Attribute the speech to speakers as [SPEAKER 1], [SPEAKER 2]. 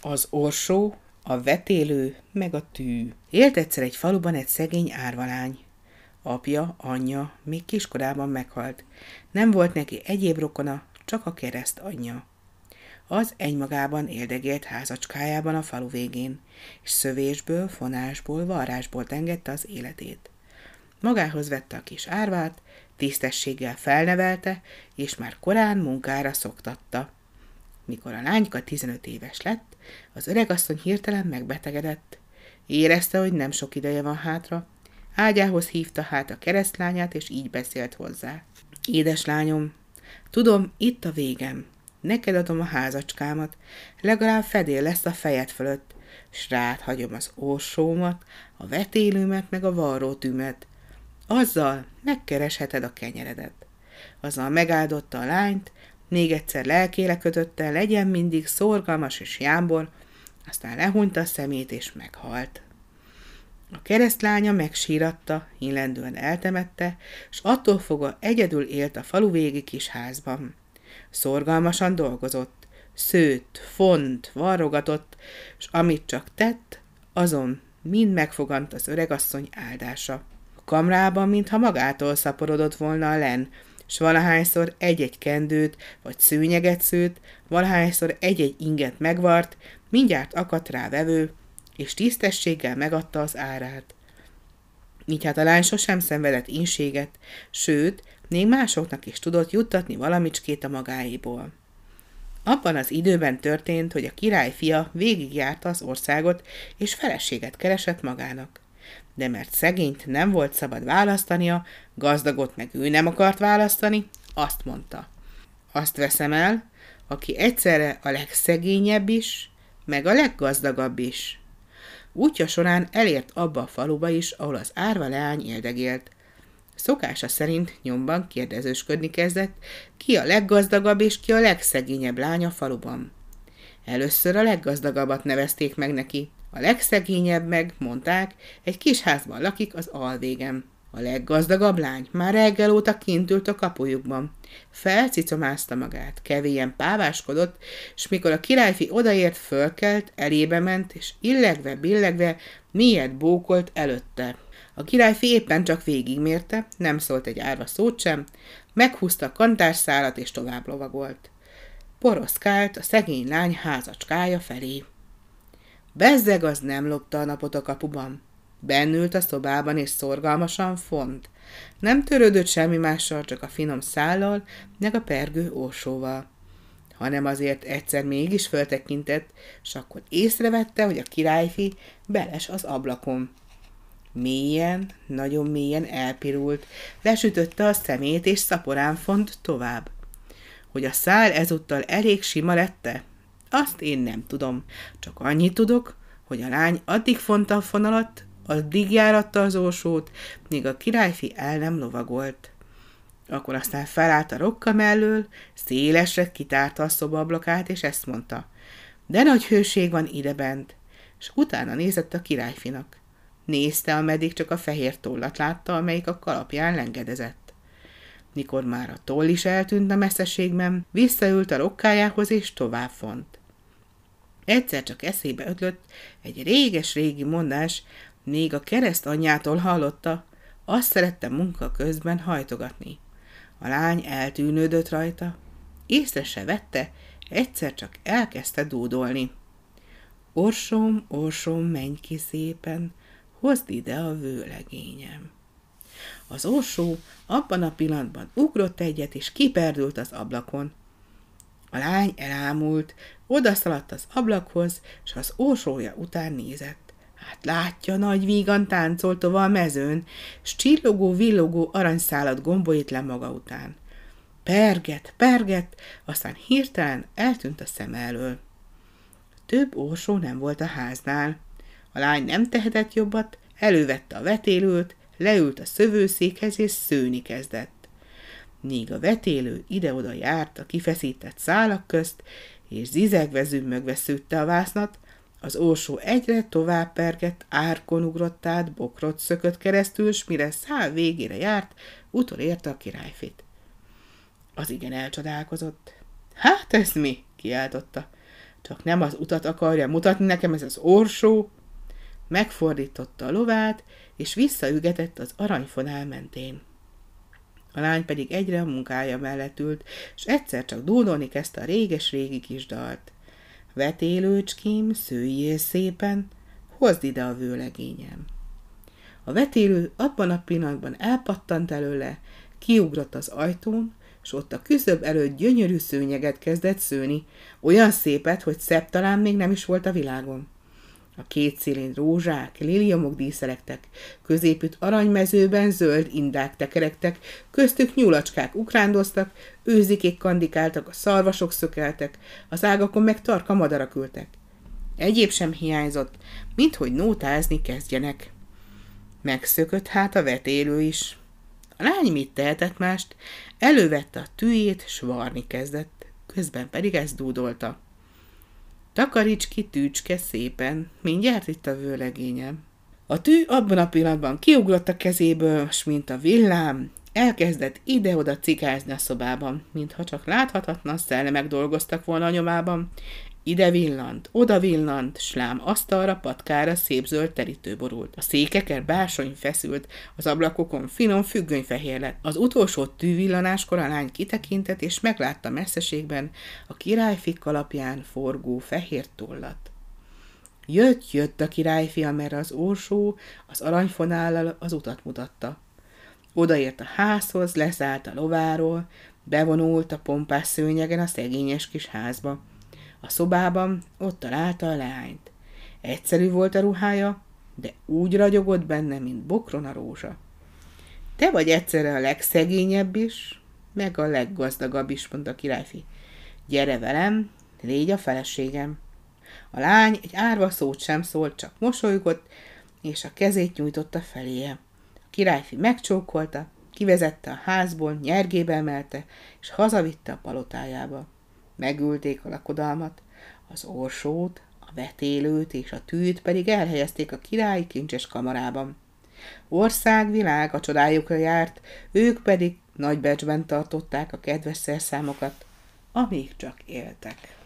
[SPEAKER 1] Az orsó, a vetélő, meg a tű. Élt egyszer egy faluban egy szegény árvalány. Apja, anyja még kiskorában meghalt. Nem volt neki egyéb rokona, csak a kereszt anyja. Az egymagában éldegélt házacskájában a falu végén, és szövésből, fonásból, varrásból tengette az életét. Magához vette a kis árvát, tisztességgel felnevelte, és már korán munkára szoktatta. Mikor a lányka 15 éves lett, az öregasszony hirtelen megbetegedett. Érezte, hogy nem sok ideje van hátra. Ágyához hívta hát a keresztlányát, és így beszélt hozzá. Édeslányom, tudom, itt a végem. Neked adom a házacskámat, legalább fedél lesz a fejed fölött, s rád hagyom az orsómat, a vetélőmet, meg a varrótűmet. Azzal megkeresheted a kenyeredet. Azzal megáldotta a lányt, még egyszer lelkére kötötte, legyen mindig szorgalmas és jámbor, aztán lehunta a szemét és meghalt. A keresztlánya megsíratta, illendően eltemette, s attól fogva egyedül élt a falu végi kis házban. Szorgalmasan dolgozott, szőtt, font, varrogatott, s amit csak tett, azon mind megfogant az öregasszony áldása. A kamrában, mintha magától szaporodott volna a len, s valahányszor egy-egy kendőt vagy szőnyeget szőtt, valahányszor egy-egy inget megvart, mindjárt akadt rá vevő, és tisztességgel megadta az árát. Így hát a lány sosem szenvedett inséget, sőt, még másoknak is tudott juttatni valamicskét a magáéból. Abban az időben történt, hogy a király fia végigjárta az országot, és feleséget keresett magának de mert szegényt nem volt szabad választania, gazdagot meg ő nem akart választani, azt mondta. Azt veszem el, aki egyszerre a legszegényebb is, meg a leggazdagabb is. Útja során elért abba a faluba is, ahol az árva leány éldegélt. Szokása szerint nyomban kérdezősködni kezdett, ki a leggazdagabb és ki a legszegényebb lány a faluban. Először a leggazdagabbat nevezték meg neki, a legszegényebb meg, mondták, egy kis házban lakik az alvégem. A leggazdagabb lány már reggel óta kint ült a kapujukban. Felcicomázta magát, kevélyen páváskodott, és mikor a királyfi odaért, fölkelt, elébe ment, és illegve, billegve, miért bókolt előtte. A királyfi éppen csak végigmérte, nem szólt egy árva szót sem, meghúzta a kantárszálat és tovább lovagolt. Poroszkált a szegény lány házacskája felé. Bezzeg az nem lopta a napot a kapuban. Bennült a szobában, és szorgalmasan font. Nem törődött semmi mással, csak a finom szállal, meg a pergő ósóval. Hanem azért egyszer mégis föltekintett, és akkor észrevette, hogy a királyfi beles az ablakon. Mélyen, nagyon mélyen elpirult, lesütötte a szemét, és szaporán font tovább. Hogy a szál ezúttal elég sima lette, azt én nem tudom. Csak annyit tudok, hogy a lány addig fonta a fonalat, addig járatta az ósót, míg a királyfi el nem lovagolt. Akkor aztán felállt a rokka mellől, szélesre kitárta a szobablakát, és ezt mondta. De nagy hőség van idebent, és utána nézett a királyfinak. Nézte, ameddig csak a fehér tollat látta, amelyik a kalapján lengedezett. Mikor már a toll is eltűnt a messzeségben, visszaült a rokkájához, és tovább font. Egyszer csak eszébe ötlött egy réges-régi mondás, még a kereszt anyjától hallotta, azt szerette munka közben hajtogatni. A lány eltűnődött rajta, észre se vette, egyszer csak elkezdte dúdolni. Orsom, orsom, menj ki szépen, hozd ide a vőlegényem. Az orsó abban a pillanatban ugrott egyet, és kiperdült az ablakon. A lány elámult, odaszaladt az ablakhoz, és az ósója után nézett. Hát látja, nagy vígan táncolt a mezőn, s csillogó, villogó aranyszálat gombolít le maga után. Perget, perget, aztán hirtelen eltűnt a szem elől. Több ósó nem volt a háznál. A lány nem tehetett jobbat, elővette a vetélőt, leült a szövőszékhez és szőni kezdett míg a vetélő ide-oda járt a kifeszített szálak közt, és zizegve zümmögve szűtte a vásznat, az ósó egyre tovább pergett, árkon ugrott át, bokrot szökött keresztül, s mire szál végére járt, utolérte a királyfit. Az igen elcsodálkozott. Hát ez mi? kiáltotta. Csak nem az utat akarja mutatni nekem ez az orsó. Megfordította a lovát, és visszaügetett az aranyfonál mentén. A lány pedig egyre a munkája mellett ült, és egyszer csak dúdolni kezdte a réges-régi kis dalt. Vetélőcském, szőjél szépen, hozd ide a vőlegényem. A vetélő abban a pillanatban elpattant előle, kiugrott az ajtón, és ott a küszöb előtt gyönyörű szőnyeget kezdett szőni, olyan szépet, hogy szebb talán még nem is volt a világon. A két szélén rózsák, liliomok díszelektek, középütt aranymezőben zöld indák tekerektek, köztük nyulacskák ukrándoztak, őzikék kandikáltak, a szarvasok szökeltek, az ágakon meg tarka madarak ültek. Egyéb sem hiányzott, minthogy nótázni kezdjenek. Megszökött hát a vetélő is. A lány mit tehetett mást? Elővette a tűjét, s varni kezdett, közben pedig ezt dúdolta. Takaríts ki tűcske szépen, mindjárt itt a vőlegényem. A tű abban a pillanatban kiugrott a kezéből, s mint a villám, elkezdett ide-oda cikázni a szobában, mintha csak láthatatlan szellemek dolgoztak volna a nyomában, ide villant, oda villant, slám asztalra, patkára szép zöld terítő borult. A székeken bársony feszült, az ablakokon finom függönyfehér lett. Az utolsó tűvillanáskor a lány kitekintett, és meglátta messzeségben a királyfik alapján forgó fehér tollat. Jött, jött a királyfi, amerre az orsó az aranyfonállal az utat mutatta. Odaért a házhoz, leszállt a lováról, bevonult a pompás szőnyegen a szegényes kis házba. A szobában ott találta a leányt. Egyszerű volt a ruhája, de úgy ragyogott benne, mint bokron a rózsa. Te vagy egyszerre a legszegényebb is, meg a leggazdagabb is, mondta a királyfi. Gyere velem, légy a feleségem. A lány egy árva szót sem szólt, csak mosolygott, és a kezét nyújtotta feléje. A királyfi megcsókolta, kivezette a házból, nyergébe emelte, és hazavitte a palotájába. Megülték a lakodalmat, az orsót, a vetélőt és a tűt pedig elhelyezték a királyi kincses kamarában. Ország, világ a csodájukra járt, ők pedig nagy becsben tartották a kedves szerszámokat, amíg csak éltek.